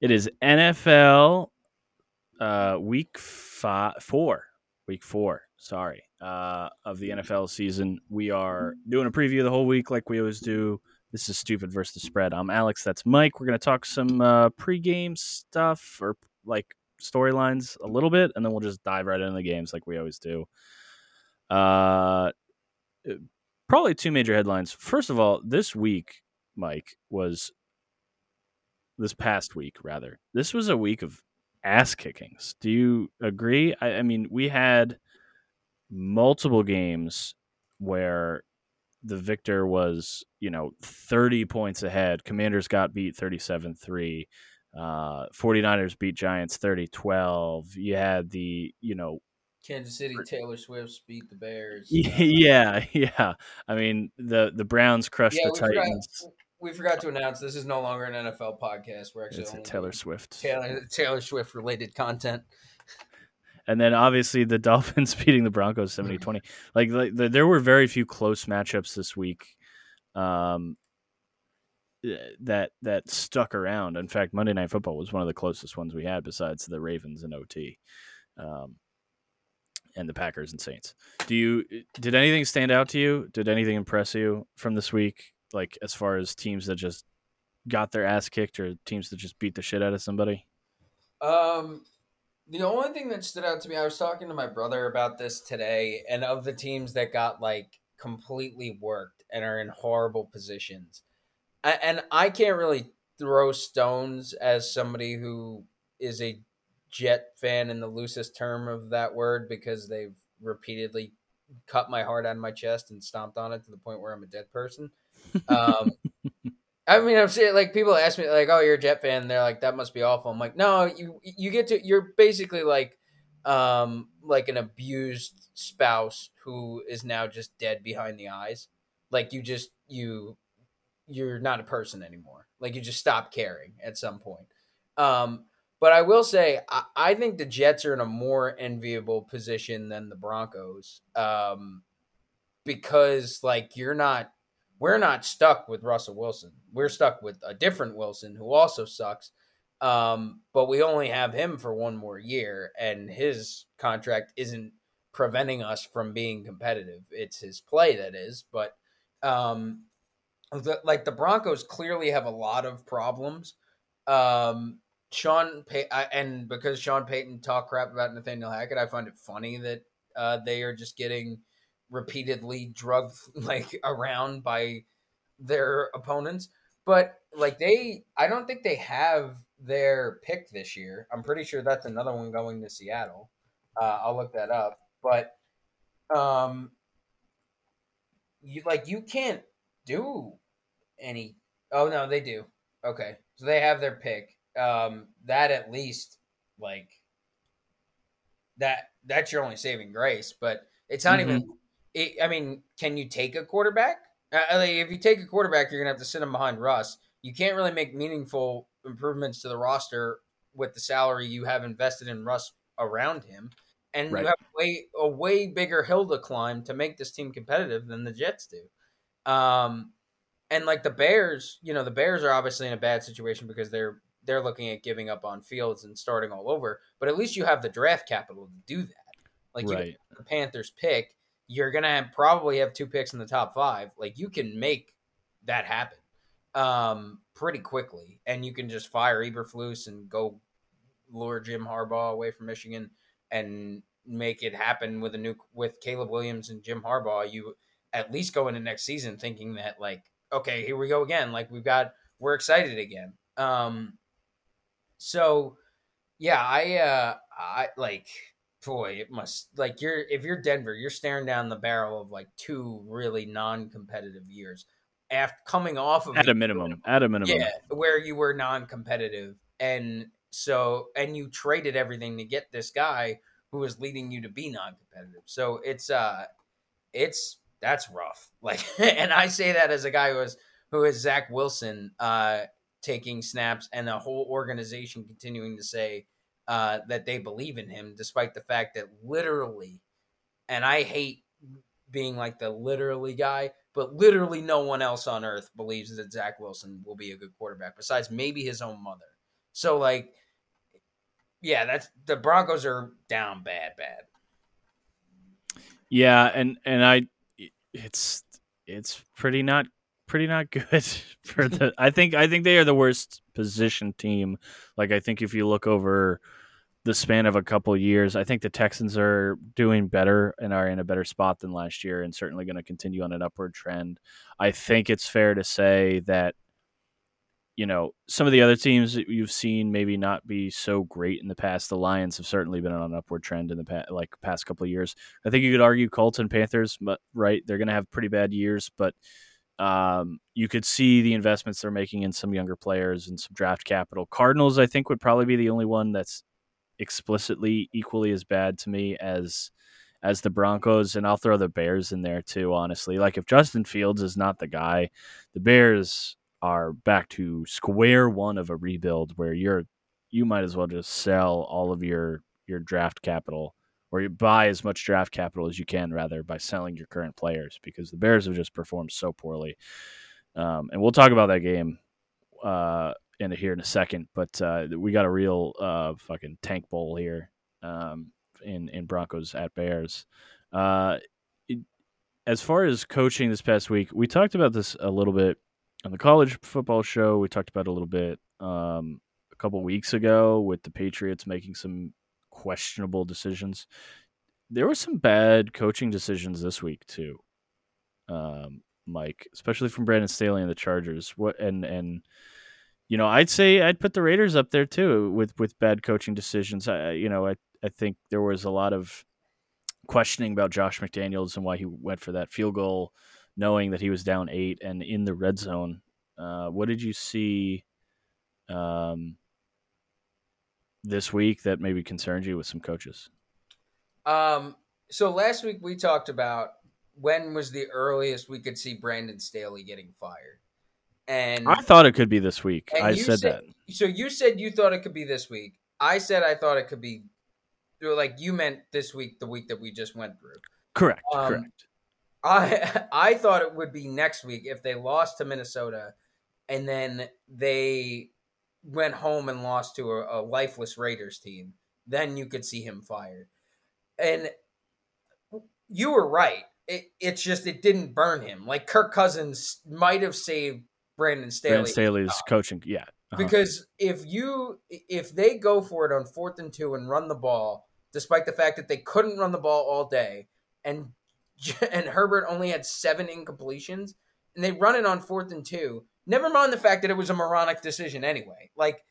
It is NFL uh, week five, four, week four. Sorry, uh, of the NFL season. We are doing a preview the whole week, like we always do. This is stupid versus the spread. I'm Alex. That's Mike. We're gonna talk some uh, pregame stuff or like storylines a little bit, and then we'll just dive right into the games like we always do. Uh, probably two major headlines. First of all, this week, Mike was this past week rather. This was a week of ass kickings. Do you agree? I, I mean, we had multiple games where the victor was, you know, 30 points ahead. Commanders got beat 37 3. Uh, 49ers beat Giants 30 12. You had the, you know, Kansas City Taylor Swift beat the Bears. Yeah, yeah. I mean, the the Browns crushed yeah, the Titans. Forgot, we forgot to announce this is no longer an NFL podcast. We're actually it's a Taylor Swift Taylor Taylor Swift related content. And then obviously the Dolphins beating the Broncos 70-20. Like, like the, there were very few close matchups this week. Um, eh, that that stuck around. In fact, Monday Night Football was one of the closest ones we had, besides the Ravens and OT, um, and the Packers and Saints. Do you did anything stand out to you? Did anything impress you from this week? Like as far as teams that just got their ass kicked or teams that just beat the shit out of somebody? Um, the only thing that stood out to me, I was talking to my brother about this today, and of the teams that got like completely worked and are in horrible positions, and I can't really throw stones as somebody who is a Jet fan in the loosest term of that word because they've repeatedly cut my heart out of my chest and stomped on it to the point where I'm a dead person. Um, I mean, I'm saying like people ask me like, "Oh, you're a Jet fan?" they're like, "That must be awful." I'm like, "No, you you get to you're basically like um like an abused spouse who is now just dead behind the eyes. Like you just you you're not a person anymore. Like you just stop caring at some point." Um, but I will say, I, I, think the Jets are in a more enviable position than the Broncos, um, because like you're not we're not stuck with Russell Wilson. We're stuck with a different Wilson who also sucks. Um, but we only have him for one more year, and his contract isn't preventing us from being competitive. It's his play that is. But um, the, like the Broncos clearly have a lot of problems. Um, Sean Pay- I, and because Sean Payton talked crap about Nathaniel Hackett, I find it funny that uh, they are just getting repeatedly drugged like around by their opponents. But like they, I don't think they have their pick this year. I'm pretty sure that's another one going to Seattle. Uh, I'll look that up. But um, you like you can't do any. Oh no, they do. Okay, so they have their pick. Um, that at least like that. That's your only saving grace. But it's not mm-hmm. even it, I mean, can you take a quarterback? Uh, like if you take a quarterback, you're gonna have to sit him behind Russ. You can't really make meaningful improvements to the roster with the salary you have invested in Russ around him, and right. you have way a way bigger hill to climb to make this team competitive than the Jets do. Um, and like the Bears, you know, the Bears are obviously in a bad situation because they're they're looking at giving up on Fields and starting all over. But at least you have the draft capital to do that. Like right. you the Panthers pick you're gonna have, probably have two picks in the top five. Like you can make that happen um, pretty quickly, and you can just fire Eberflus and go lure Jim Harbaugh away from Michigan and make it happen with a new with Caleb Williams and Jim Harbaugh. You at least go into next season thinking that like, okay, here we go again. Like we've got we're excited again. Um, so yeah, I uh, I like boy, it must like you're if you're Denver, you're staring down the barrel of like two really non-competitive years after coming off of at a minimum, at a minimum, yeah, where you were non-competitive, and so and you traded everything to get this guy who is leading you to be non-competitive. So it's uh, it's that's rough. Like, and I say that as a guy who is who is Zach Wilson, uh, taking snaps, and the whole organization continuing to say uh, that they believe in him, despite the fact that literally, and I hate being like the literally guy, but literally no one else on earth believes that Zach Wilson will be a good quarterback besides maybe his own mother. So like, yeah, that's the Broncos are down bad, bad. Yeah, and and I, it's it's pretty not pretty not good for the. I think I think they are the worst position team. Like I think if you look over the span of a couple years, I think the Texans are doing better and are in a better spot than last year, and certainly going to continue on an upward trend. I think it's fair to say that you know, some of the other teams that you've seen maybe not be so great in the past. The Lions have certainly been on an upward trend in the past, like past couple of years. I think you could argue Colts and Panthers, but right, they're going to have pretty bad years, but um, you could see the investments they're making in some younger players and some draft capital. Cardinals, I think, would probably be the only one that's explicitly equally as bad to me as as the Broncos, and I'll throw the Bears in there too. Honestly, like if Justin Fields is not the guy, the Bears are back to square one of a rebuild where you're you might as well just sell all of your your draft capital or you buy as much draft capital as you can rather by selling your current players because the Bears have just performed so poorly. Um, and we'll talk about that game uh, in here in a second, but uh, we got a real uh, fucking tank bowl here um, in in Broncos at Bears. Uh, it, as far as coaching this past week, we talked about this a little bit on the college football show. We talked about a little bit um, a couple weeks ago with the Patriots making some questionable decisions. There were some bad coaching decisions this week too, um, Mike, especially from Brandon Staley and the Chargers. What and and you know, I'd say I'd put the Raiders up there too with with bad coaching decisions. I you know I I think there was a lot of questioning about Josh McDaniels and why he went for that field goal knowing that he was down eight and in the red zone. Uh, what did you see um, this week that maybe concerned you with some coaches? Um, so last week we talked about when was the earliest we could see Brandon Staley getting fired. And I thought it could be this week. I said, said, that. So you said you thought it could be this week. I said I thought it could be like you meant this week, the week that we just went through. Correct. Um, correct. I I thought it would be next week if they lost to Minnesota, and then they went home and lost to a, a lifeless Raiders team. Then you could see him fired, and you were right. It, it's just it didn't burn him. Like Kirk Cousins might have saved Brandon Staley. Brandon Staley's coaching, yeah. Uh-huh. Because if you if they go for it on fourth and two and run the ball, despite the fact that they couldn't run the ball all day, and and Herbert only had seven incompletions, and they run it on fourth and two. Never mind the fact that it was a moronic decision anyway. Like,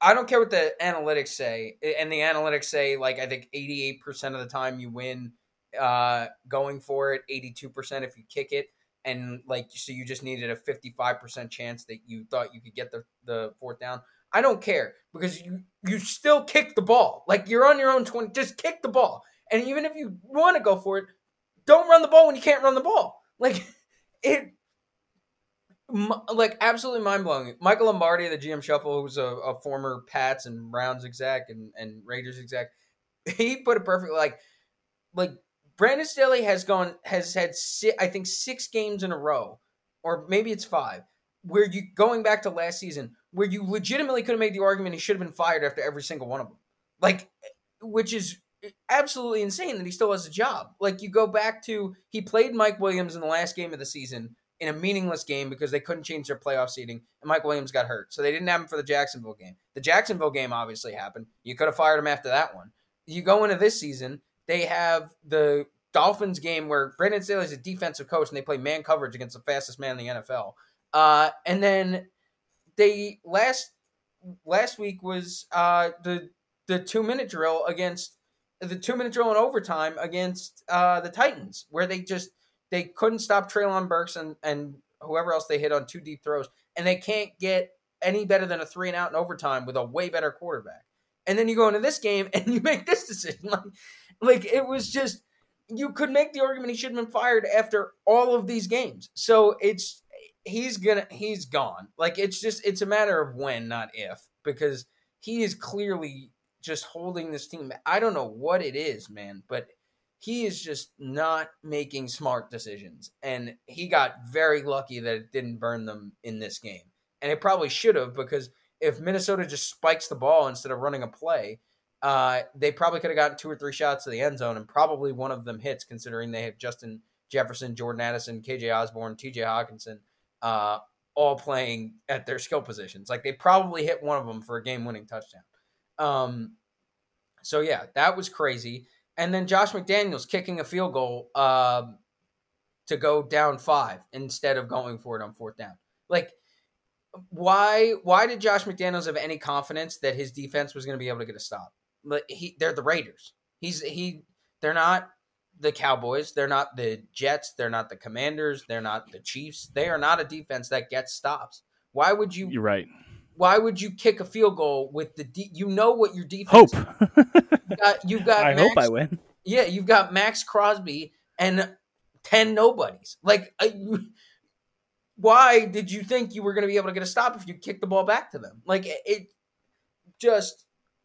I don't care what the analytics say, and the analytics say like I think eighty eight percent of the time you win uh, going for it, eighty two percent if you kick it, and like so you just needed a fifty five percent chance that you thought you could get the the fourth down. I don't care because you you still kick the ball. Like you're on your own twenty, just kick the ball. And even if you want to go for it, don't run the ball when you can't run the ball. Like it, like absolutely mind blowing. Michael Lombardi, the GM Shuffle, who's a, uh, a, uh, former Pats and Browns exec and, and Raiders exec, he put it perfectly. Like, like Brandon Staley has gone has had si- I think six games in a row, or maybe it's five, where you going back to last season where you legitimately could have made the argument he should have been fired after every single one of them. Like, eh, which is eh, absolutely insane that he still has a job. Like you go back to he played Mike Williams in the last game of the season in a meaningless game because they couldn't change their playoff seating and Mike Williams got hurt. So they didn't have him for the Jacksonville game. The Jacksonville game obviously happened. You could have fired him after that one. You go into this season, they have the Dolphins game where Brandon Staley is a defensive coach and they play man coverage against the fastest man in the NFL. Uh, and then they last last week was uh, the the two minute drill against the two minute drill in overtime against uh, the Titans, where they just they couldn't stop Treylon Burks and and whoever else they hit on two deep throws, and they can't get any better than a three and out in overtime with a way better quarterback. And then you go into this game and you make this decision, like, like it was just you could make the argument he should have been fired after all of these games. So it's he's gonna he's gone. Like it's just it's a matter of when, not if, because he is clearly just holding this team. I don't know what it is, man, but he is just not making smart decisions. And he got very lucky that it didn't burn them in this game. And it probably should have because if Minnesota just spikes the ball instead of running a play, uh, they probably could have gotten two or three shots to the end zone, and probably one of them hits, considering they have Justin Jefferson, Jordan Addison, KJ Osborn, TJ Hockenson, uh, all playing at their skill positions. Like they probably hit one of them for a game winning touchdown. Um, so yeah, that was crazy. And then Josh McDaniels kicking a field goal um, to go down five instead of going for it on fourth down. Like, why? Why did Josh McDaniels have any confidence that his defense was going to be able to get a stop? But he, they're the Raiders. He's he. They're not the Cowboys. They're not the Jets. They're not the Commanders. They're not the Chiefs. They are not a defense that gets stops. Why would you? You're right. Why would you kick a field goal with the? De- you know what your Hope. defense. You've got, you've got I Max, hope I win. Yeah, you've got Maxx Crosby and ten nobodies. Like, why did you think you were going to be able to get a stop if you kicked the ball back to them? Like, it, it just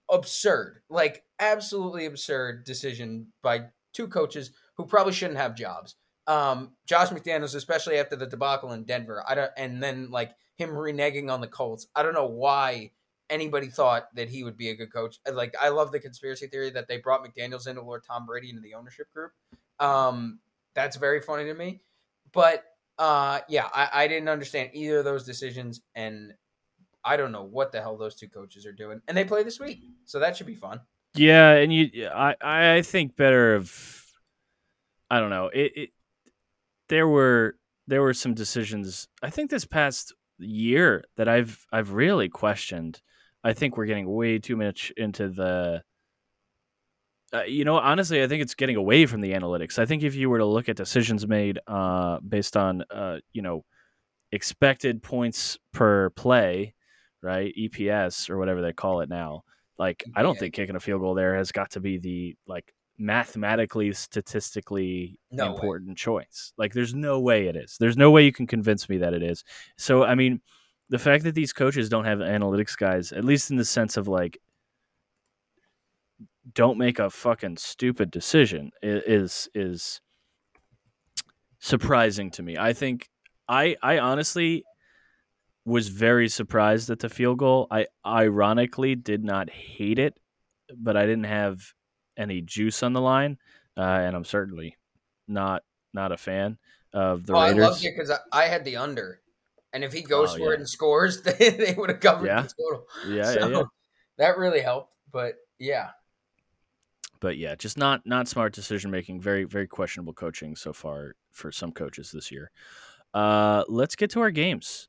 absurd. Like, absolutely absurd decision by two coaches who probably shouldn't have jobs. Um, Josh McDaniels, especially after the debacle in Denver, I don't, and then like him reneging on the Colts. I don't know why anybody thought that he would be a good coach. Like, I love the conspiracy theory that they brought McDaniels in to lure Tom Brady into the ownership group. Um, that's very funny to me. But uh, yeah, I, I didn't understand either of those decisions, and I don't know what the hell those two coaches are doing. And they play this week, so that should be fun. Yeah, and you, I, I think better of, I don't know. It, it, there were there were some decisions. I think this past year that I've I've really questioned. I think we're getting way too much into the. Uh, you know, honestly, I think it's getting away from the analytics. I think if you were to look at decisions made uh, based on, uh, you know, expected points per play, right, EPS or whatever they call it now, like I don't Yeah. think kicking a field goal there has got to be the like mathematically statistically No way. important choice. Like there's no way it is. There's no way you can convince me that it is. So I mean, the fact that these coaches don't have analytics guys, at least in the sense of like don't make a fucking stupid decision is is surprising to me. I think I I honestly was very surprised at the field goal. I ironically did not hate it, but I didn't have any juice on the line, uh, and I'm certainly not not a fan of the oh, I Raiders. loved it because I, I had the under, and if he goes Oh, for yeah. it and scores, they, they would have covered Yeah. the total. yeah, So, yeah, yeah. That really helped, but yeah, But yeah, just not not smart decision making. Very very questionable coaching so far for some coaches this year. Uh, let's get to our games.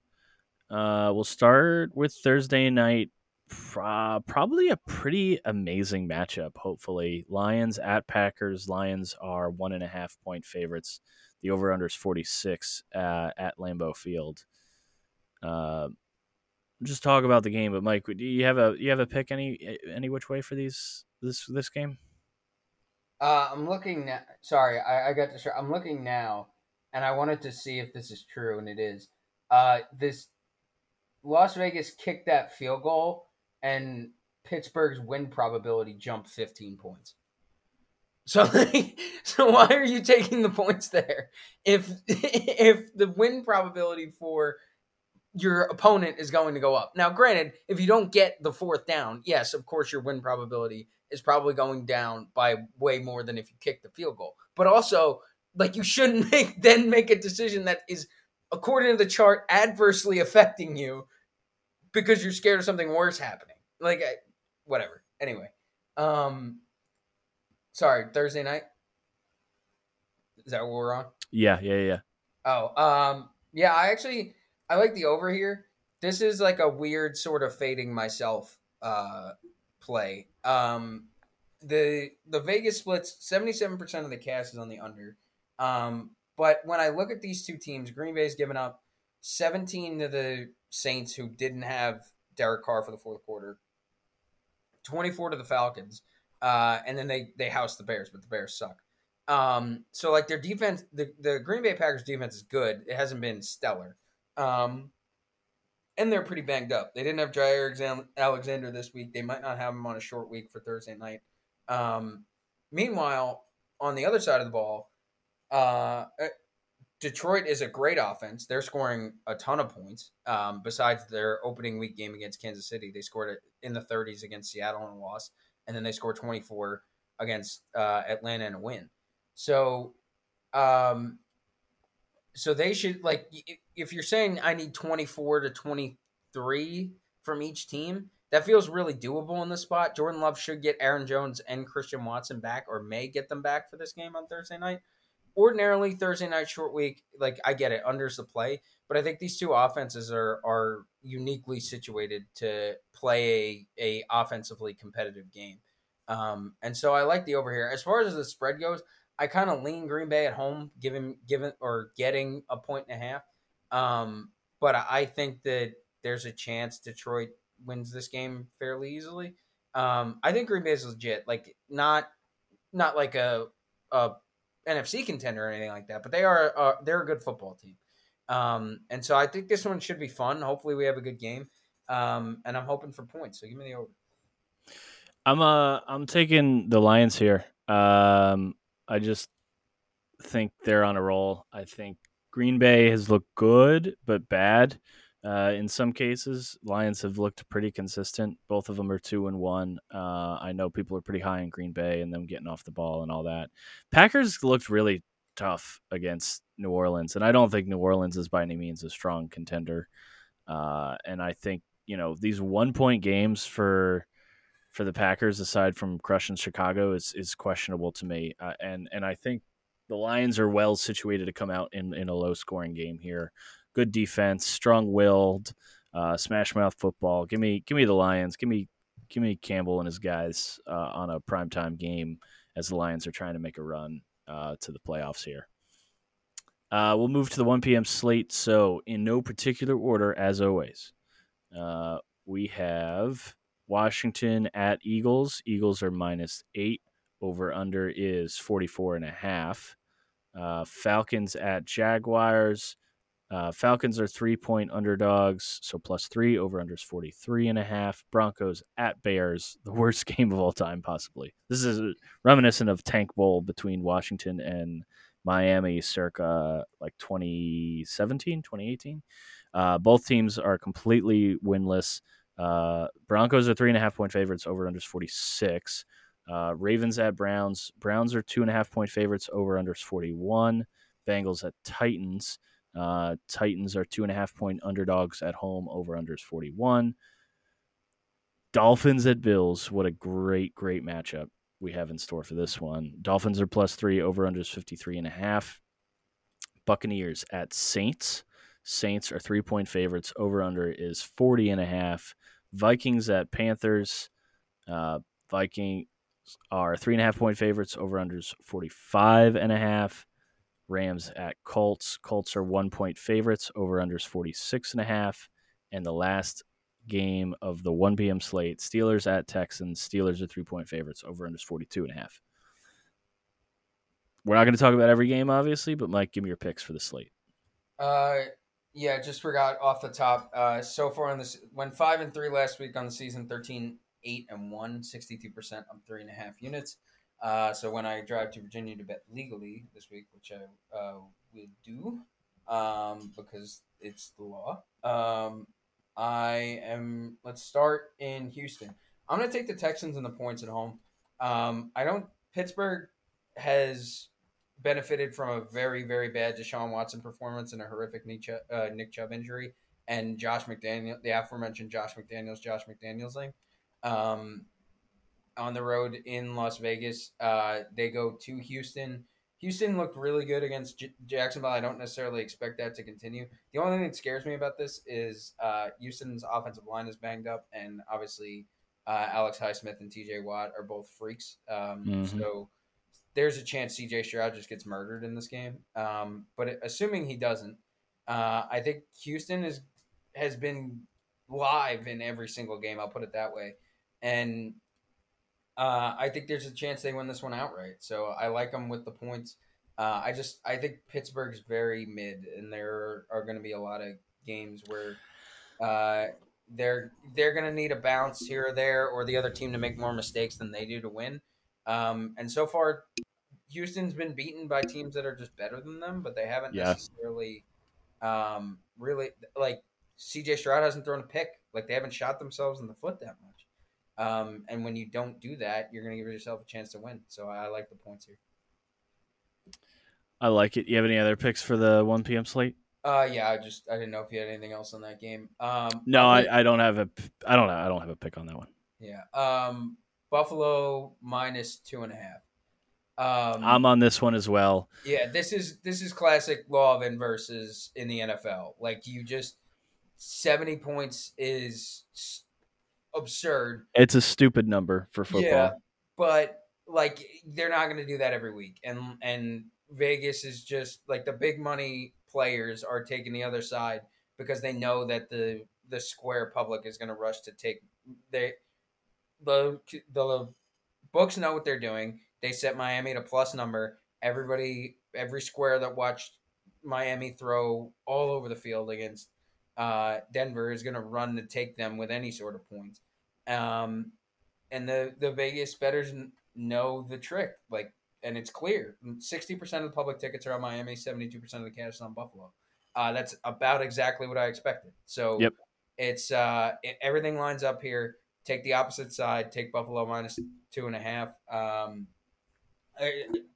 Uh, we'll start with Thursday night. Pro- probably a pretty amazing matchup. Hopefully, Lions at Packers. Lions are one and a half point favorites. The over under is forty six uh, at Lambeau Field. Uh, just talk about the game, but Mike, do you have a you have a pick any any which way for these this this game? Uh, I'm looking now. Sorry, I, I got this. I'm looking now, and I wanted to see if this is true, and it is. Uh, this Las Vegas kicked that field goal, and Pittsburgh's win probability jumped 15 points. So, so why are you taking the points there? If if the win probability for your opponent is going to go up. Now, granted, if you don't get the fourth down, yes, of course your win probability is probably going down by way more than if you kick the field goal. But also, like you shouldn't make then make a decision that is according to the chart adversely affecting you because you're scared of something worse happening. Like I, whatever. Anyway, um sorry, Thursday night. Is that what we're on? Yeah, yeah, yeah. Oh, um, yeah, I actually I like the over here. This is like a weird sort of fading myself uh play. Um the the Vegas splits 77% of the cast is on the under. Um but when I look at these two teams, Green Bay's given up 17 to the Saints who didn't have Derek Carr for the fourth quarter. 24 to the Falcons. Uh and then they they house the Bears, but the Bears suck. Um, so like their defense, the, the Green Bay Packers defense is good. It hasn't been stellar. Um, and they're pretty banged up. They didn't have Jaire Alexander this week. They might not have him on a short week for Thursday night. Um, meanwhile, on the other side of the ball, uh, Detroit is a great offense. They're scoring a ton of points. Um, besides their opening week game against Kansas City, they scored it in the 30s against Seattle and lost, and then they scored 24 against uh, Atlanta and a win. So, um, so they should like if you're saying I need 24 to 23 from each team, that feels really doable in this spot. Jordan Love should get Aaron Jones and Christian Watson back, or may get them back for this game on Thursday night. Ordinarily, Thursday night short week, like I get it, unders the play, but I think these two offenses are are uniquely situated to play a, a offensively competitive game. Um, and so I like the over here. As far as the spread goes, I kind of lean Green Bay at home, given given or getting a point and a half. Um, but I think that there's a chance Detroit wins this game fairly easily. Um, I think Green Bay is legit, like not not like a, a NFC contender or anything like that, but they are uh, they're a good football team. Um, and so I think this one should be fun. Hopefully, we have a good game. Um, and I'm hoping for points. So give me the over. I'm uh I'm taking the Lions here. Um, I just think they're on a roll. I think Green Bay has looked good but bad. Uh, in some cases, Lions have looked pretty consistent. Both of them are two and one. Uh, I know people are pretty high in Green Bay and them getting off the ball and all that. Packers looked really tough against New Orleans, and I don't think New Orleans is by any means a strong contender. Uh, and I think you know these one point games for for the Packers, aside from crushing Chicago, is is questionable to me. Uh, and and I think the Lions are well situated to come out in in a low scoring game here good defense, strong willed, uh, smash mouth football. Give me give me the Lions. Give me give me Campbell and his guys uh, on a primetime game as the Lions are trying to make a run uh, to the playoffs here. Uh, we'll move to the 1 p.m. slate. So, in no particular order, as always, uh, we have Washington at Eagles. Eagles are minus eight. Over under is 44 and a half. Uh, Falcons at Jaguars. Uh, Falcons are three point underdogs, so plus three over unders 43 and a half. Broncos at Bears, the worst game of all time, possibly. This is reminiscent of Tank Bowl between Washington and Miami circa like 2017, 2018. Uh, both teams are completely winless. Uh, Broncos are three and a half point favorites, over unders 46. Uh, Ravens at Browns. Browns are two and a half point favorites, over unders 41. Bengals at Titans. Uh, Titans are two and a half point underdogs at home, over unders 41. Dolphins at Bills. What a great, great matchup we have in store for this one. Dolphins are plus three, over unders 53 and a half. Buccaneers at Saints. Saints are three point favorites. Over under is 40 and a half. Vikings at Panthers. Uh, Vikings are three and a half point favorites. Over unders 45 and a half. Rams at Colts. Colts are one point favorites. Over unders 46 and a half. And the last game of the 1 p.m. slate, Steelers at Texans. Steelers are three point favorites. Over unders 42 and a half. We're not going to talk about every game, obviously, but Mike, give me your picks for the slate. Uh, yeah, just forgot off the top. Uh, so far on this, went five and three last week on the season, 13, 8 and 1, 62% on three and a half units. Uh, so when I drive to Virginia to bet legally this week, which I uh, will do um, because it's the law, um, I am. Let's start in Houston. I'm going to take the Texans and the points at home. Um, I don't. Pittsburgh has benefited from a very, very bad Deshaun Watson performance and a horrific Nick Chubb, uh, Nick Chubb injury, and Josh McDaniel, the aforementioned Josh McDaniels, Josh McDaniels thing. Um, on the road in Las Vegas. Uh, they go to Houston. Houston looked really good against J- Jacksonville. I don't necessarily expect that to continue. The only thing that scares me about this is uh, Houston's offensive line is banged up, and obviously uh, Alex Highsmith and T.J. Watt are both freaks. Um, mm-hmm. So there's a chance C.J. Stroud just gets murdered in this game. Um, but assuming he doesn't, uh, I think Houston is has been live in every single game. I'll put it that way, and uh, I think there's a chance they win this one outright. So I like them with the points. Uh, I just I think Pittsburgh's very mid, and there are going to be a lot of games where uh, they're they're going to need a bounce here or there, or the other team to make more mistakes than they do to win. Um, and so far, Houston's been beaten by teams that are just better than them, but they haven't necessarily um, really like CJ Stroud hasn't thrown a pick. Like they haven't shot themselves in the foot that much. Um, and when you don't do that, you're going to give yourself a chance to win. So I like the points here. I like it. You have any other picks for the 1 p.m. slate? Uh, yeah, I just I didn't know if you had anything else on that game. Um, No, I I, I don't have a. I don't know. I don't have a pick on that one. yeah. Um, Buffalo minus two and a half. Um, I'm on this one as well. Yeah, this is this is classic law of inverses in the NFL. Like you just seventy points is absurd. It's a stupid number for football. Yeah, but like they're not going to do that every week, and and Vegas is just like the big money players are taking the other side because they know that the the square public is going to rush to take they the the books know what they're doing. They set Miami to plus number. Everybody, every square that watched Miami throw all over the field against uh, Denver is going to run to take them with any sort of points. Um, and the the Vegas bettors know the trick, like, and it's clear. Sixty percent of the public tickets are on Miami. Seventy two percent of the cash is on Buffalo. Uh, that's about exactly what I expected. So Yep. it's uh, it, everything lines up here. Take the opposite side. Take Buffalo minus two and a half. Um, uh,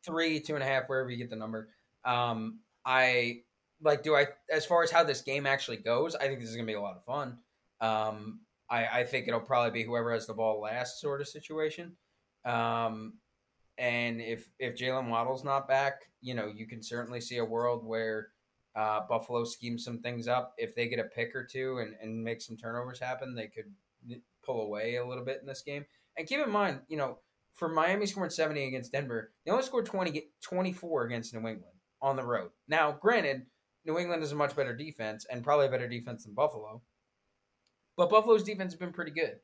three, two and a half, wherever you get the number. Um, I like. Do I as far as how this game actually goes? I think this is gonna be a lot of fun. Um, I, I think it'll probably be whoever has the ball last sort of situation. Um, and if if Jaylen Waddle's not back, you know, you can certainly see a world where uh, Buffalo schemes some things up. If they get a pick or two and, and make some turnovers happen, they could pull away a little bit in this game. And keep in mind, you know, for Miami scoring 70 against Denver, they only scored 20, 24 against New England on the road. Now, granted, New England is a much better defense and probably a better defense than Buffalo. But Buffalo's defense has been pretty good.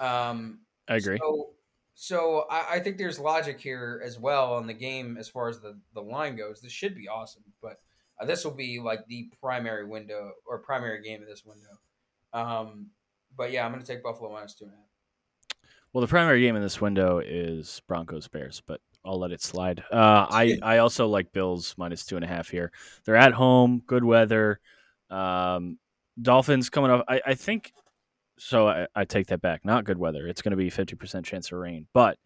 Um, I agree. So, so I, I think there's logic here as well on the game as far as the, the line goes. This should be awesome, but uh, this will be like the primary window or primary game of this window. Um, but yeah, I'm going to take Buffalo minus two and a half. Well, the primary game in this window is Broncos Bears, but I'll let it slide. Uh, I I also like Bills minus two and a half here. They're at home, good weather. Um, Dolphins coming off. I, I think so. I, I take that back. Not good weather. It's going to be fifty percent chance of rain, but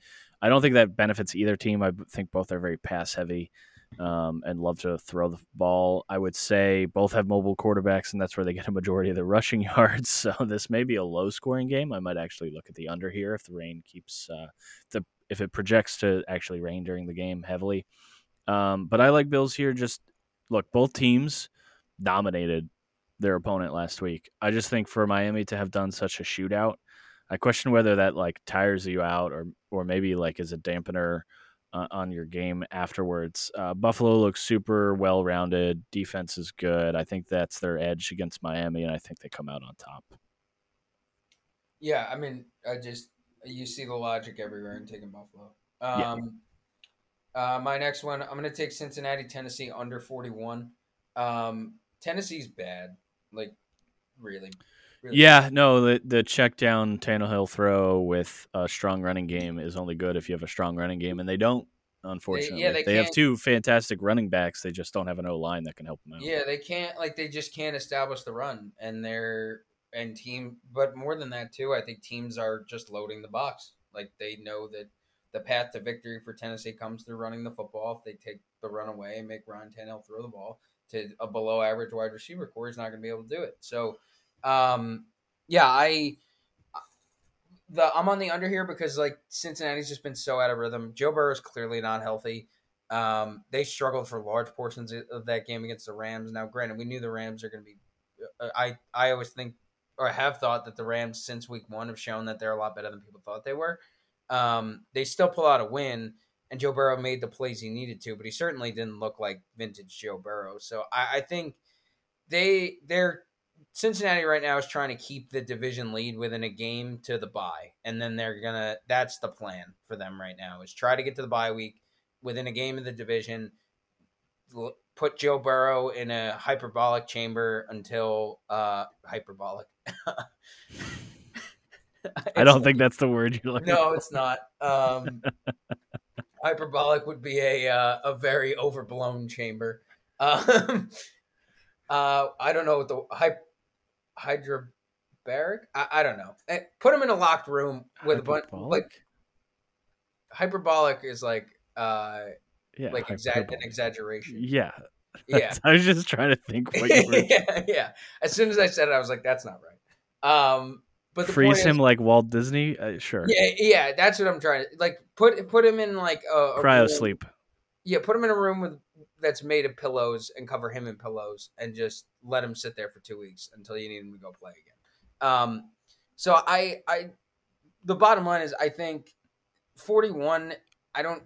I don't think that benefits either team. I think both are very pass heavy. Um, and love to throw the ball. I would say both have mobile quarterbacks, and that's where they get a majority of their rushing yards. So this may be a low scoring game. I might actually look at the under here if the rain keeps uh, the if it projects to actually rain during the game heavily. Um, but I like Bills here. Just look, both teams dominated their opponent last week. I just think for Miami to have done such a shootout, I question whether that like tires you out or or maybe like is a dampener uh, on your game afterwards. Uh, Buffalo looks super well rounded. Defense is good. I think that's their edge against Miami, and I think they come out on top. Yeah, I mean, I just you see the logic everywhere in taking Buffalo. Yeah. Um, uh, my next one, I'm going to take Cincinnati, Tennessee under 41. Um, Tennessee's bad, like really. Really Yeah, no, the the check down Tannehill throw with a strong running game is only good if you have a strong running game, and they don't. Unfortunately, they have can't- two fantastic running backs. They just don't have an O line that can help them out. Yeah, they can't like they just can't establish the run, and they're and team. But more than that too, I think teams are just loading the box. Like they know that the path to victory for Tennessee comes through running the football. If they take the run away and make Ryan Tannehill throw the ball to a below average wide receiver, Corey's not going to be able to do it. So, um, yeah, I the I'm on the under here because like Cincinnati's just been so out of rhythm. Joe Burrow's clearly not healthy. Um, they struggled for large portions of that game against the Rams. Now, granted, we knew the Rams are going to be. uh, I I always think or have thought that the Rams since week one have shown that they're a lot better than people thought they were. Um, they still pull out a win, and Joe Burrow made the plays he needed to, but he certainly didn't look like vintage Joe Burrow. So I, I think they they're Cincinnati right now is trying to keep the division lead within a game to the bye, and then they're gonna. That's the plan for them right now is try to get to the bye week within a game of the division. Put Joe Burrow in a hyperbolic chamber until uh hyperbolic. I don't think that's the word you're looking. no, it's not. Um, hyperbolic would be a uh, a very overblown chamber. Um, uh, I don't know what the hy- hydrobaric. I, I don't know. Eh, Put him in a locked room with a bunch like hyperbolic is like uh yeah, like exa- an exaggeration. Yeah, Yeah. I was just trying to think what you were. yeah, yeah. As soon as I said it, I was like, "That's not right." Um, but Freeze him is, like Walt Disney. Uh, sure. yeah, yeah. That's what I'm trying to like. Put put him in like a, a Cryo sleep. Yeah, put him in a room with that's made of pillows and cover him in pillows and just let him sit there for two weeks until you need him to go play again. Um, so I I the bottom line is I think 41. I don't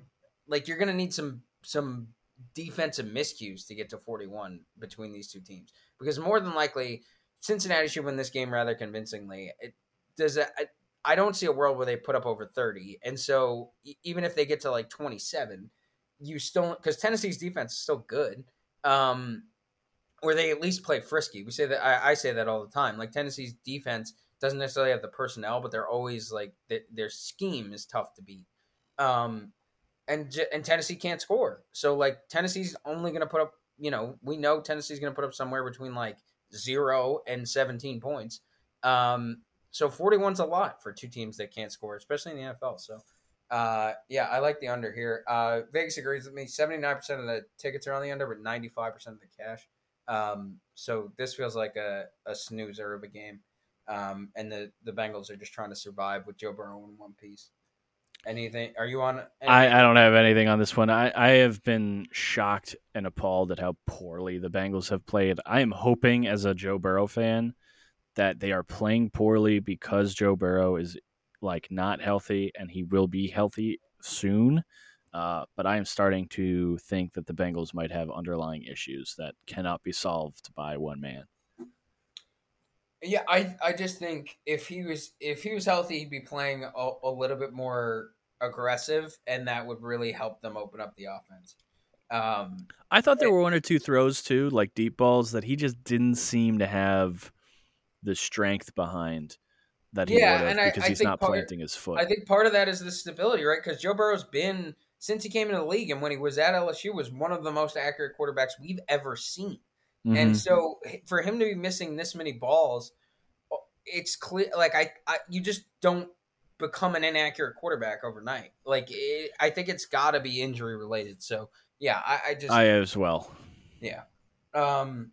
like you're gonna need some some defensive miscues to get to 41 between these two teams because more than likely Cincinnati should win this game rather convincingly. It does. I, I don't see a world where they put up over 30, and so even if they get to like 27 you still because Tennessee's defense is still good. Um, or they at least play frisky. We say that I, I say that all the time. Like Tennessee's defense doesn't necessarily have the personnel, but they're always like th- their scheme is tough to beat. Um, and and Tennessee can't score, so like Tennessee's only going to put up. You know, we know Tennessee's going to put up somewhere between like zero and seventeen points. Um, so forty one's a lot for two teams that can't score, especially in the NFL. So. Uh, yeah, I like the under here. Uh, Vegas agrees with me. Seventy nine percent of the tickets are on the under, but ninety five percent of the cash. Um, so this feels like a, a snoozer of a game. Um, and the the Bengals are just trying to survive with Joe Burrow in one piece. Anything? Are you on? I, I don't have anything on this one. I, I have been shocked and appalled at how poorly the Bengals have played. I am hoping, as a Joe Burrow fan, that they are playing poorly because Joe Burrow is like not healthy and he will be healthy soon. Uh, but I am starting to think that the Bengals might have underlying issues that cannot be solved by one man. Yeah, I I just think if he was if he was healthy, he'd be playing a, a little bit more aggressive, and that would really help them open up the offense. Um, I thought there were one or two throws too, like deep balls, that he just didn't seem to have the strength behind that he Yeah, would have and I- because I he's think not part- planting his foot. I think part of that is the stability, right? Because Joe Burrow's been since he came into the league, and when he was at LSU, was one of the most accurate quarterbacks we've ever seen. And Mhm. so for him to be missing this many balls, it's clear. Like I, I you just don't become an inaccurate quarterback overnight. Like it, I think it's got to be injury related. So yeah, I, I just I as well. yeah. Um,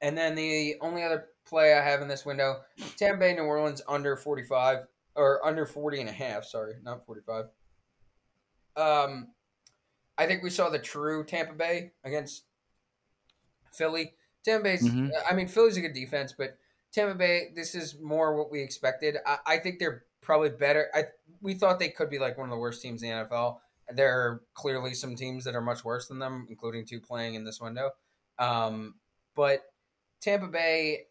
and then the only other play I have in this window, Tampa Bay, New Orleans under 45 or under 40 and a half, sorry, not 45. Um, I think we saw the true Tampa Bay against Philly. Tampa Bay's, Mhm. I mean, Philly's a good defense, but Tampa Bay, this is more what we expected. I, I think they're probably better. I we thought they could be like one of the worst teams in the NFL. There are clearly some teams that are much worse than them, including two playing in this window. Um, but Tampa Bay,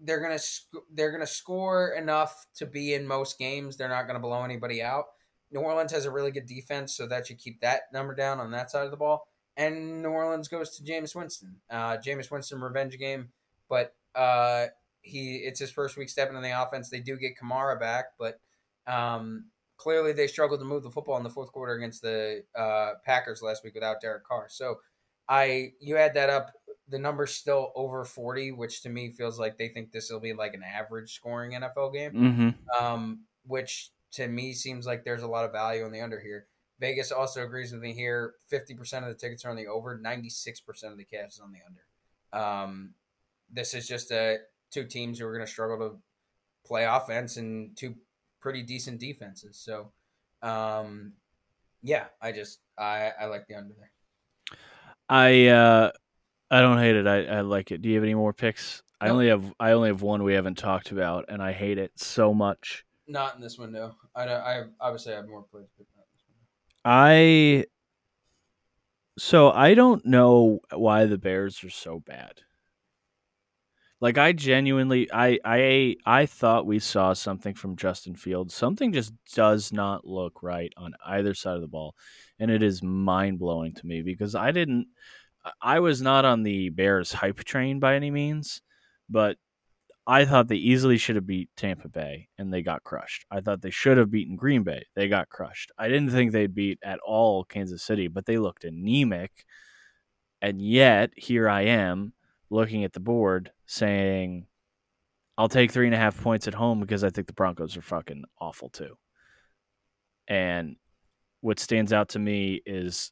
they're gonna sc- they're gonna score enough to be in most games. They're not gonna blow anybody out. New Orleans has a really good defense, so that should keep that number down on that side of the ball. And New Orleans goes to Jameis Winston. Uh, Jameis Winston revenge game, but uh, he it's his first week stepping in the offense. They do get Kamara back, but um, clearly they struggled to move the football in the fourth quarter against the uh, Packers last week without Derek Carr. So I you add that up, the number's still over forty, which to me feels like they think this will be like an average scoring NFL game hmm um, which to me seems like there's a lot of value in the under here. Vegas also agrees with me here. Fifty percent of the tickets are on the over. Ninety six percent of the cash is on the under. Um, this is just a two teams who are going to struggle to play offense and two pretty decent defenses. So, um, yeah, I just I I like the under there. I uh, I don't hate it. I, I like it. Do you have any more picks? I only have I only have one we haven't talked about, and I hate it so much. Not in this window. I I obviously have more plays, but not this window. I so I don't know why the Bears are so bad. Like I genuinely I I I thought we saw something from Justin Fields. Something just does not look right on either side of the ball. And it is mind-blowing to me because I didn't I was not on the Bears hype train by any means, but I thought they easily should have beat Tampa Bay and they got crushed. I thought they should have beaten Green Bay. They got crushed. I didn't think they'd beat at all Kansas City, but they looked anemic. And yet, here I am looking at the board saying, I'll take three and a half points at home because I think the Broncos are fucking awful too. And what stands out to me is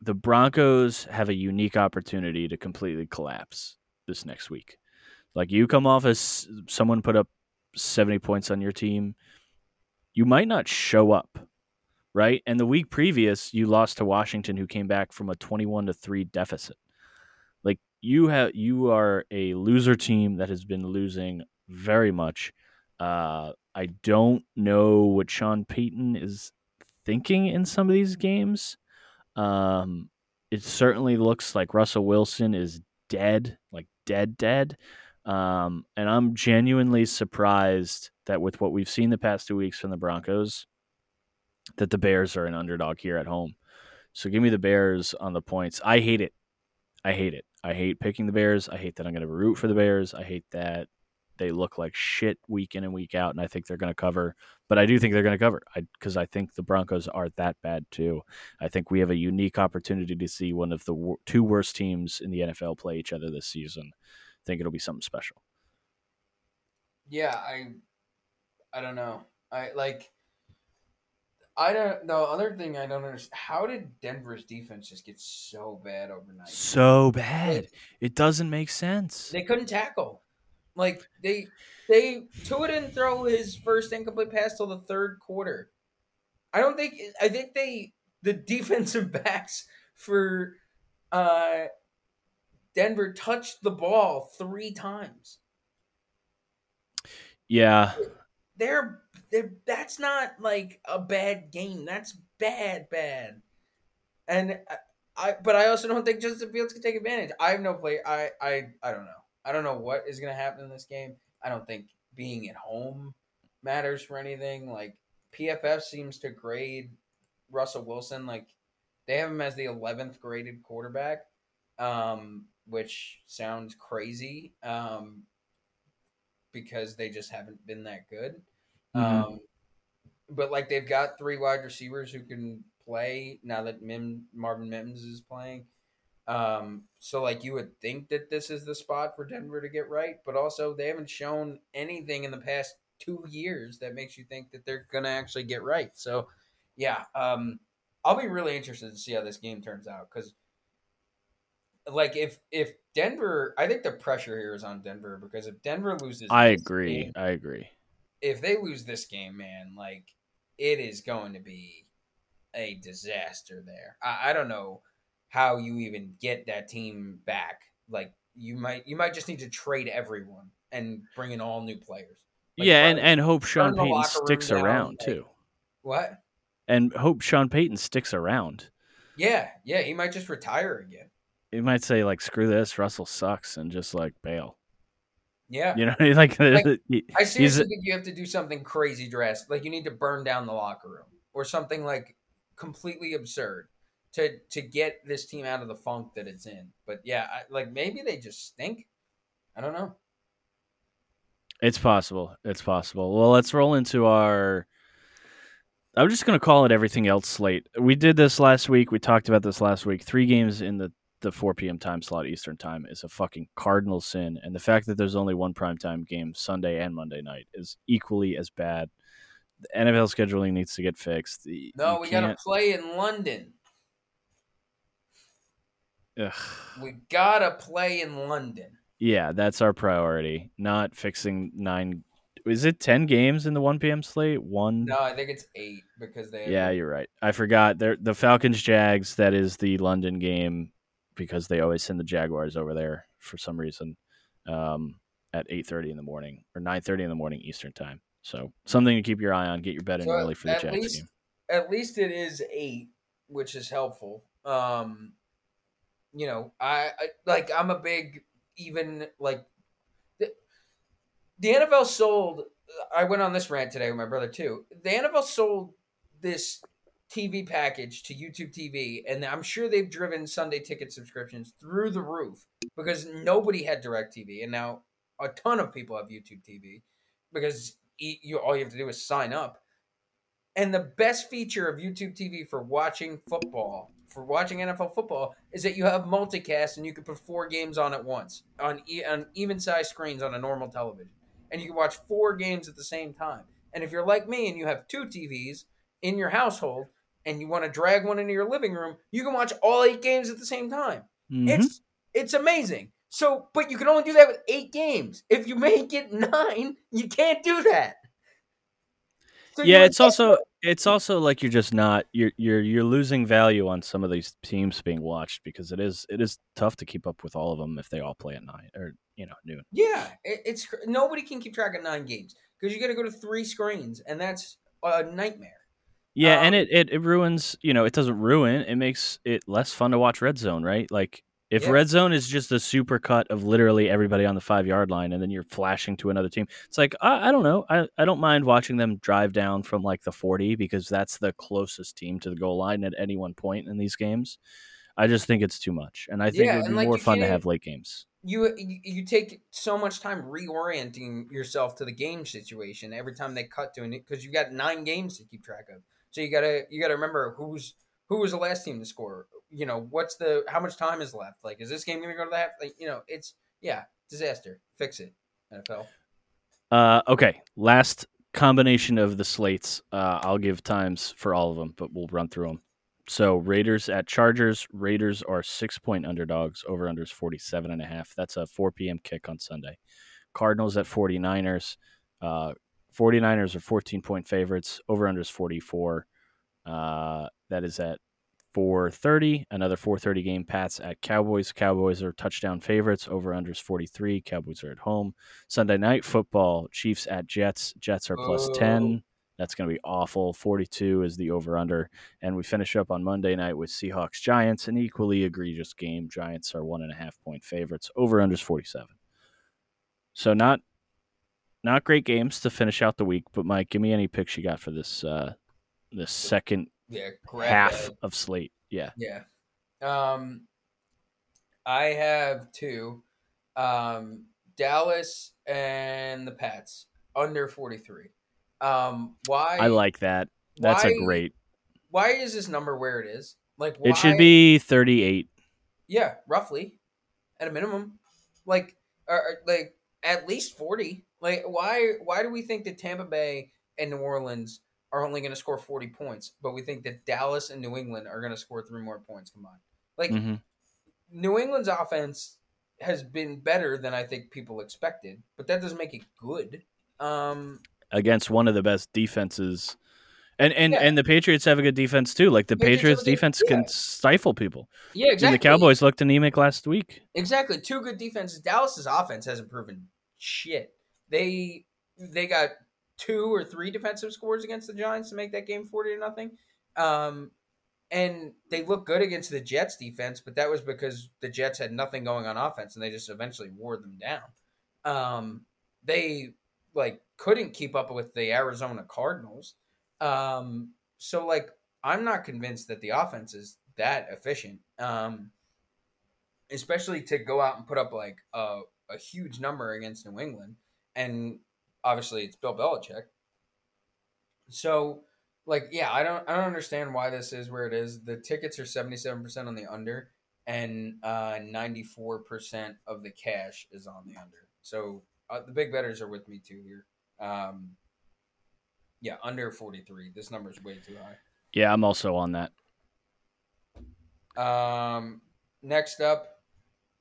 the Broncos have a unique opportunity to completely collapse this next week. Like you come off as someone put up 70 points on your team, you might not show up, right? And the week previous, you lost to Washington who came back from a 21 to 3 deficit. Like you have you are a loser team that has been losing very much. Uh, I don't know what Sean Payton is thinking in some of these games. Um, it certainly looks like Russell Wilson is dead, like dead, dead. Um, and I'm genuinely surprised that with what we've seen the past two weeks from the Broncos, that the Bears are an underdog here at home. So give me the Bears on the points. I hate it. I hate it. I hate picking the Bears. I hate that I'm going to root for the Bears. I hate that they look like shit week in and week out, and I think they're going to cover. But I do think they're going to cover because I, I, think the Broncos are that bad too. I think we have a unique opportunity to see one of the w- two worst teams in the NFL play each other this season. I think it'll be something special. Yeah, I, I don't know. I like. I don't. The other thing I don't understand: how did Denver's defense just get so bad overnight? So bad, like, it doesn't make sense. They couldn't tackle. Like they they Tua didn't throw his first incomplete pass till the third quarter. I don't think I think they the defensive backs for uh Denver touched the ball three times. Yeah. They're, they're that's not like a bad game. That's bad, bad. And I, I but I also don't think Justin Fields can take advantage. I have no play. I I I don't know. I don't know what is going to happen in this game. I don't think being at home matters for anything. Like PFF seems to grade Russell Wilson like they have him as the 11th graded quarterback, um, which sounds crazy um, because they just haven't been that good. Mm-hmm. Um, but like they've got three wide receivers who can play now that Mim, Marvin Mims is playing. Um, so like you would think that this is the spot for Denver to get right, but also they haven't shown anything in the past two years that makes you think that they're gonna actually get right. So yeah, um, I'll be really interested to see how this game turns out because like if if Denver, I think the pressure here is on Denver because if Denver loses, I agree. Game, I agree. If they lose this game, man, like it is going to be a disaster there. I, I don't know how you even get that team back. Like you might you might just need to trade everyone and bring in all new players. Like, yeah, and, and hope Sean Payton sticks around too. What? And hope Sean Payton sticks around. Yeah, yeah, he might just retire again. He might say like, "Screw this, Russell sucks," and just like bail. Yeah, you know, like, like he, I seriously think you have to do something crazy drastic. Like you need to burn down the locker room or something like completely absurd to to get this team out of the funk that it's in. But yeah, I, like maybe they just stink. I don't know. It's possible. It's possible. Well, let's roll into our. I'm just going to call it everything else slate. We did this last week. We talked about this last week. Three games in the the 4 p.m. time slot Eastern time is a fucking cardinal sin, and the fact that there's only one primetime game Sunday and Monday night is equally as bad. The NFL scheduling needs to get fixed. No, we got to play in London. Ugh. We gotta play in London. Yeah, that's our priority. Not fixing nine. Is it ten games in the one p.m. slate? One. No, I think it's eight because they. Yeah, you're right. I forgot. They're, the Falcons Jags. That is the London game because they always send the Jaguars over there for some reason um, at eight thirty in the morning or nine thirty in the morning Eastern time. So something to keep your eye on. Get your bet in so early for the Jags least, game. At least it is eight, which is helpful. Um, you know, I, I like I'm a big even like the, the NFL sold. I went on this rant today with my brother too. The NFL sold this TV package to YouTube TV, and I'm sure they've driven Sunday ticket subscriptions through the roof because nobody had DirecTV, and now a ton of people have YouTube TV because you all you have to do is sign up. And the best feature of YouTube TV for watching football, for watching NFL football, is that you have multicast and you can put four games on at once on, e- on even size screens on a normal television, and you can watch four games at the same time. And if you're like me and you have two TVs in your household and you want to drag one into your living room, you can watch all eight games at the same time. Mhm. It's it's amazing. So, but you can only do that with eight games. If you make it nine, you can't do that. So yeah, it's also it's also like you're just not you're you're you're losing value on some of these teams being watched because it is it is tough to keep up with all of them if they all play at nine or you know noon. yeah, it, it's nobody can keep track of nine games because you got to go to three screens, and that's a nightmare. Yeah, and Um, it, it it ruins you know it doesn't ruin it makes it less fun to watch Red Zone right like if Yeah. Red Zone is just a super cut of literally everybody on the five yard line and then you're flashing to another team it's like I, I don't know I, I don't mind watching them drive down from like the forty because that's the closest team to the goal line at any one point in these games. I just think it's too much, and I think Yeah, it would be like, more fun to have late games. You, you you take so much time reorienting yourself to the game situation every time they cut to it because you've got nine games to keep track of. So you gotta you gotta remember who's who was the last team to score. You know what's the how much time is left? Like is this game gonna go to the half? Like you know it's yeah disaster. Fix it NFL. Uh, okay, last combination of the slates. Uh, I'll give times for all of them, but we'll run through them. So Raiders at Chargers. Raiders are six point underdogs. Over unders 47 and a half. That's a 4 p.m. kick on Sunday. Cardinals at 49ers. Uh, 49ers are 14 point favorites. Over unders 44. Uh, that is at 4:30. Another 4:30 game. Pats at Cowboys. Cowboys are touchdown favorites. Over unders 43. Cowboys are at home. Sunday night football. Chiefs at Jets. Jets are plus Oh. 10. That's going to be awful. 42 is the over under. And we finish up on Monday night with Seahawks Giants, an equally egregious game. Giants are one and a half point favorites. Over unders 47. So not not great games to finish out the week. But Mike, give me any picks you got for this uh, this second Yeah, half that. of slate. Yeah. Yeah. Um I have two. Um Dallas and the Pats under 43. Um why I like that. That's a great. why is this number where it is? Like why It should be 38. Yeah, roughly at a minimum. Like or, or, like at least 40. Like why why do we think that Tampa Bay and New Orleans are only going to score 40 points, but we think that Dallas and New England are going to score three more points combined? Like hmm New England's offense has been better than I think people expected, but that doesn't make it good. Um, Against one of the best defenses. And and, Yeah. and the Patriots have a good defense too. Like the Patriots Patriots defense yeah. can stifle people. yeah, And exactly. the Cowboys looked anemic last week. exactly two good defenses. Dallas's offense hasn't proven shit. They they got two or three defensive scores against the Giants to make that game forty to nothing. Um, and they look good against the Jets defense, but that was because the Jets had nothing going on offense, and they just eventually wore them down. Um, they like couldn't keep up with the Arizona Cardinals. Um, so like I'm not convinced that the offense is that efficient. Um, especially to go out and put up like a, a huge number against New England, and obviously it's Bill Belichick. So, like, yeah, I don't, I don't understand why this is where it is. The tickets are seventy seven percent on the under, and ninety four percent of the cash is on the under. So uh, the big bettors are with me too here. Um, yeah, under forty three. This number is way too high. Yeah, I'm also on that. Um, next up,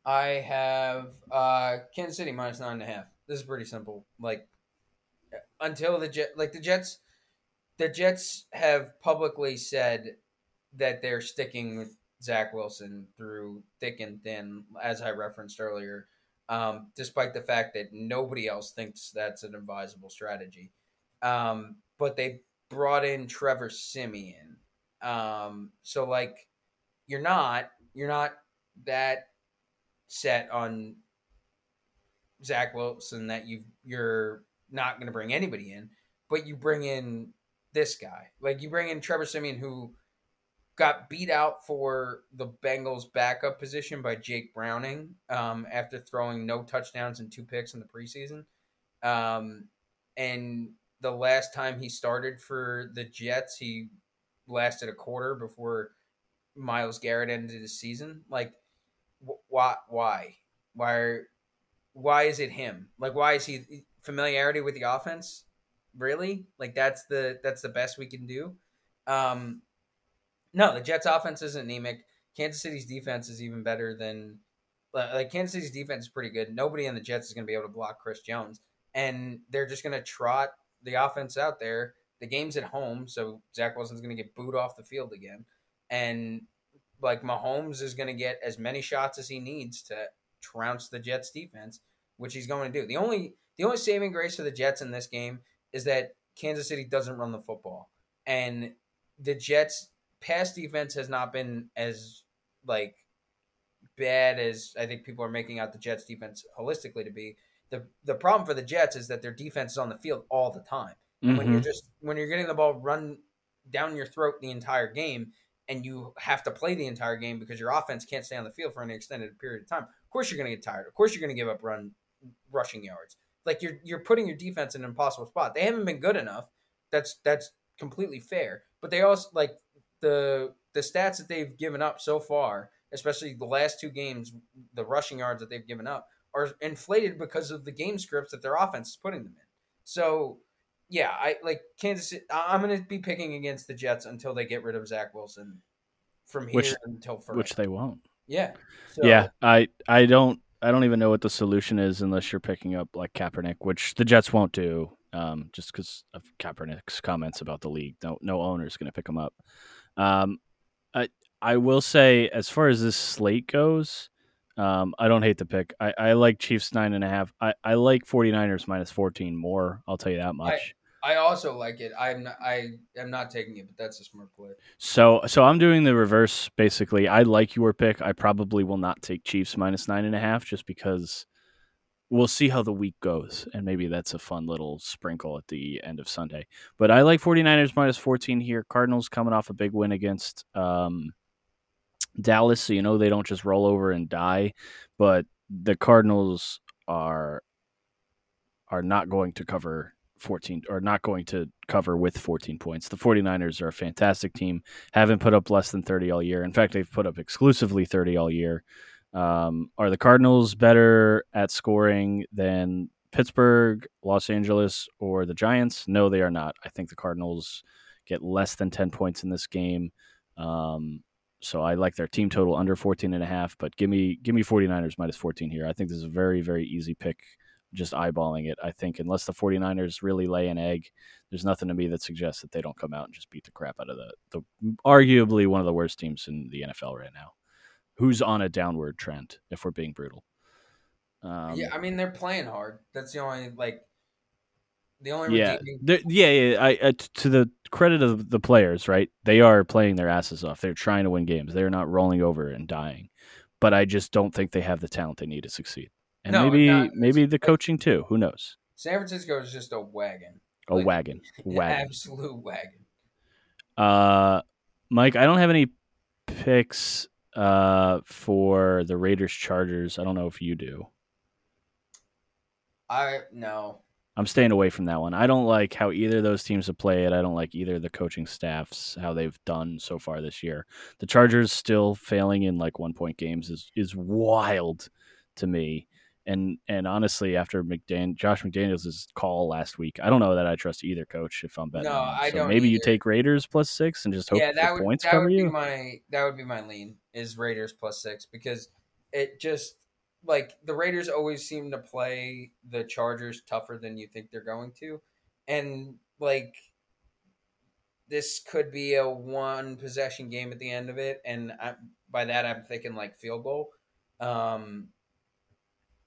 I have uh, Kansas City minus nine and a half. This is pretty simple. Like until the Jet, like the Jets, the Jets have publicly said that they're sticking with Zach Wilson through thick and thin, as I referenced earlier. Um, despite the fact that nobody else thinks that's an advisable strategy, um, but they brought in Trevor Siemian. Um, so like you're not you're not that set on Zach Wilson that you you're not going to bring anybody in, but you bring in this guy. Like you bring in Trevor Siemian, who got beat out for the Bengals backup position by Jake Browning um, after throwing no touchdowns and two picks in the preseason. Um, and the last time he started for the Jets, he lasted a quarter before Myles Garrett ended his season. Like, wh- why? Why? Why? Why is it him? Like, why is he familiarity with the offense? Really? Like, that's the that's the best we can do. Um, no, the Jets' offense isn't anemic. Kansas City's defense is even better than like Kansas City's defense is pretty good. Nobody in the Jets is going to be able to block Chris Jones, and they're just going to trot the offense out there. The game's at home, so Zach Wilson's going to get booed off the field again, and like Mahomes is going to get as many shots as he needs to trounce the Jets defense, which he's going to do. The only the only saving grace for the Jets in this game is that Kansas City doesn't run the football, and the Jets pass defense has not been as like bad as I think people are making out the Jets defense holistically to be. The the problem for the Jets is that their defense is on the field all the time. Mm-hmm. When you're mm-hmm. just when you're getting the ball run down your throat the entire game and you have to play the entire game because your offense can't stay on the field for any extended period of time. Of course you're going to get tired. Of course you're going to give up run rushing yards. Like you're you're putting your defense in an impossible spot. They haven't been good enough. That's that's completely fair. But they also like the the stats that they've given up so far, especially the last two games, the rushing yards that they've given up are inflated because of the game scripts that their offense is putting them in. So, yeah, I like Kansas. I'm going to be picking against the Jets until they get rid of Zach Wilson from here which, until forever. which they won't. Yeah, so, yeah. I I don't I don't even know what the solution is unless you're picking up like Kaepernick, which the Jets won't do, um, just because of Kaepernick's comments about the league. No no owner is going to pick him up. Um, I I will say as far as this slate goes, um, I don't hate the pick. I, I like Chiefs nine and a half. I, I like 49ers minus 14 more. I'll tell you that much. I, also like it. I'm not, I am not taking it, but that's a smart play. So so I'm doing the reverse basically. I like your pick. I probably will not take Chiefs minus nine and a half just because we'll see how the week goes and maybe that's a fun little sprinkle at the end of sunday but i like 49ers minus 14 here cardinals coming off a big win against um, dallas so you know they don't just roll over and die but the cardinals are are not going to cover 14 or not going to cover with 14 points. The 49ers are a fantastic team. Haven't put up less than 30 all year. In fact, they've put up exclusively 30 all year. Um, are the Cardinals better at scoring than Pittsburgh, Los Angeles, or the Giants? No, they are not. I think the Cardinals get less than 10 points in this game. Um, so I like their team total under 14 and a half, but give me give me 49ers minus 14 here. I think this is a very very easy pick just eyeballing it. I think unless the 49ers really lay an egg, there's nothing to me that suggests that they don't come out and just beat the crap out of the the arguably one of the worst teams in the NFL right now who's on a downward trend, if we're being brutal. Um, yeah, I mean they're playing hard. That's the only like the only yeah, redeeming... yeah, yeah. I, uh, to the credit of the players, right? They are playing their asses off. They're trying to win games. They're not rolling over and dying. But I just don't think they have the talent they need to succeed. And no, maybe not, maybe the coaching too. Who knows? San Francisco is just a wagon. A like, wagon. Wagon. Absolute wagon. Uh, Mike, I don't have any picks uh, for the Raiders Chargers. I don't know if you do. I no. I'm staying away from that one. I don't like how either of those teams have played. I don't like either of the coaching staffs how they've done so far this year. The Chargers still failing in like one point games is is wild to me. And and honestly, after McDan- Josh McDaniels' call last week, I don't know that I trust either coach if I'm betting. No, I so don't. Maybe either. you take Raiders plus six and just hope yeah, that the would, points that cover would you. Be my that would be my lean is Raiders plus six because it just like the Raiders always seem to play the Chargers tougher than you think they're going to, and like this could be a one possession game at the end of it, and I, by that I'm thinking like field goal. Um,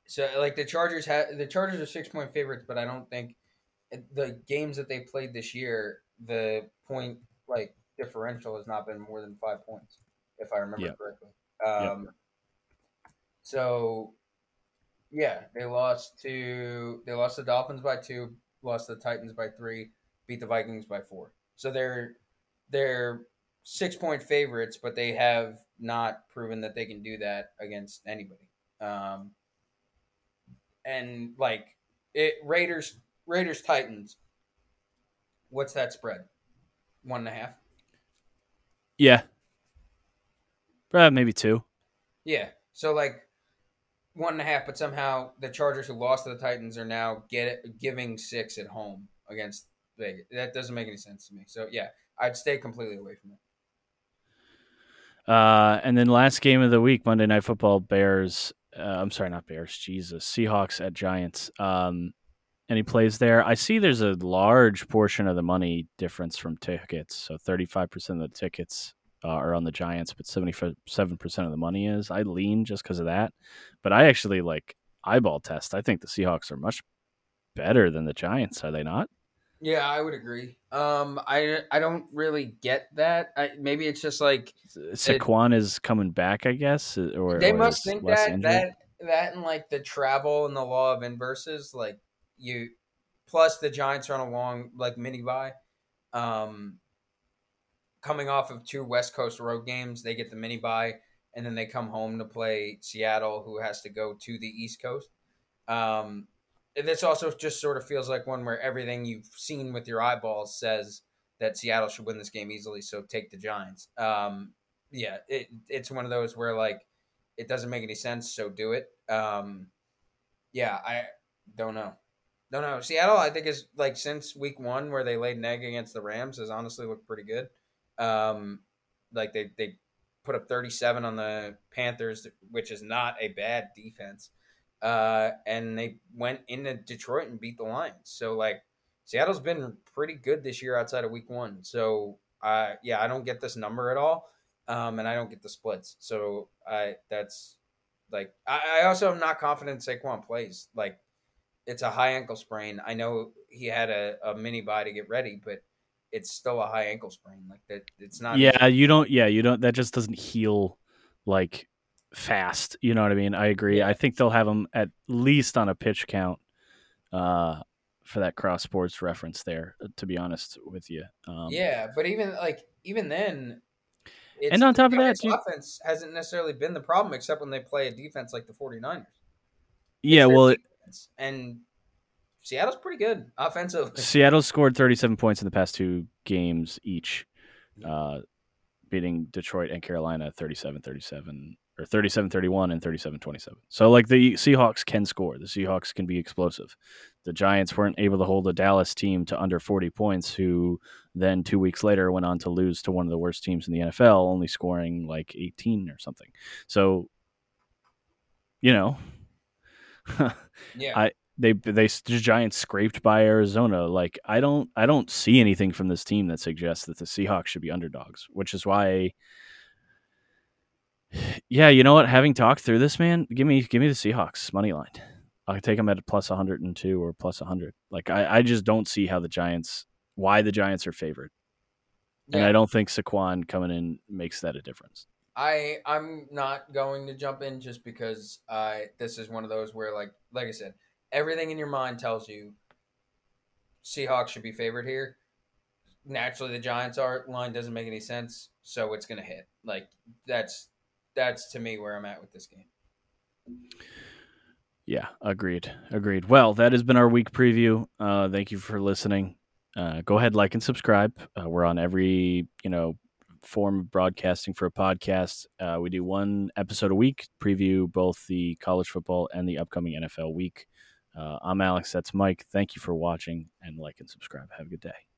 so like the Chargers have the Chargers are six point favorites, but I don't think the games that they played this year, the point like differential has not been more than five points, if I remember correctly. Um, yep. So yeah, they lost to they lost the Dolphins by two, lost the Titans by three, beat the Vikings by four. So they're they're six point favorites, but they have not proven that they can do that against anybody. Um, and like it, Raiders, Raiders, Titans. What's that spread? One and a half. Yeah. Uh, maybe two. Yeah. So like one and a half, but somehow the Chargers who lost to the Titans are now get giving six at home against Vegas. That doesn't make any sense to me. So yeah, I'd stay completely away from it. Uh, and then last game of the week, Monday Night Football, Bears. Uh, I'm sorry, not Bears. Jesus, Seahawks at Giants. Um, any plays there? I see there's a large portion of the money difference from tickets. So 35% of the tickets uh, are on the Giants, but 77% of the money is. I lean just because of that. But I actually like eyeball test. I think the Seahawks are much better than the Giants, are they not? Yeah, I would agree. Um, I I don't really get that. I, maybe it's just like Saquon it, is coming back, I guess, or they or must think that that that and like the travel and the law of inverses, like you plus the Giants are on a long like mini bye. Um, coming off of two West Coast road games, they get the mini bye, and then they come home to play Seattle, who has to go to the East Coast. Um, this also just sort of feels like one where everything you've seen with your eyeballs says that Seattle should win this game easily. So take the Giants. Um, yeah, it, it's one of those where like it doesn't make any sense, so do it. Um, yeah, I don't know. Don't know. Seattle, I think is like since week one where they laid an egg against the Rams has honestly looked pretty good. Um, like they they put up 37 on the Panthers, which is not a bad defense. Uh, and they went into Detroit and beat the Lions. So like Seattle's been pretty good this year outside of Week One. So uh, yeah, I don't get this number at all, um, and I don't get the splits. So I that's like I, I also am not confident Saquon plays. Like it's a high ankle sprain. I know he had a, a mini bye to get ready, but it's still a high ankle sprain. Like that, it's not. Yeah, you don't. Yeah, you don't. That just doesn't heal like fast. You know what I mean? I agree. I think they'll have him at least on a pitch count uh, for that cross sports reference there. Uh, to be honest with you. Um, yeah, but even like even then. and on top of that, offense hasn't necessarily been the problem, except when they play a defense like the 49ers. Yeah, well, and Seattle's pretty good offensively. Seattle scored 37 points in the past two games each, uh, beating Detroit and Carolina 37 37 or 37 31 and 37 27. So, like, the Seahawks can score. The Seahawks can be explosive. The Giants weren't able to hold a Dallas team to under 40 points, who then two weeks later went on to lose to one of the worst teams in the NFL, only scoring like 18 or something. So, you know, yeah. I they they the Giants scraped by Arizona. Like I don't I don't see anything from this team that suggests that the Seahawks should be underdogs, which is why. Yeah, you know what? Having talked through this, man, give me give me the Seahawks money line. I take them at plus 102 or plus 100. Like I, I just don't see how the Giants why the Giants are favored. Yeah. And I don't think Saquon coming in makes that a difference. I I'm not going to jump in just because I this is one of those where like like I said, everything in your mind tells you Seahawks should be favored here. Naturally, the Giants are line doesn't make any sense, so it's going to hit. Like that's that's to me where I'm at with this game. Yeah, agreed. Agreed. Well, that has been our week preview. Uh, thank you for listening. Uh, go ahead, like and subscribe. Uh, we're on every you know form of broadcasting for a podcast. Uh, we do one episode a week, preview both the college football and the upcoming NFL week. Uh, I'm Alex. That's Mike. Thank you for watching and like and subscribe. Have a good day.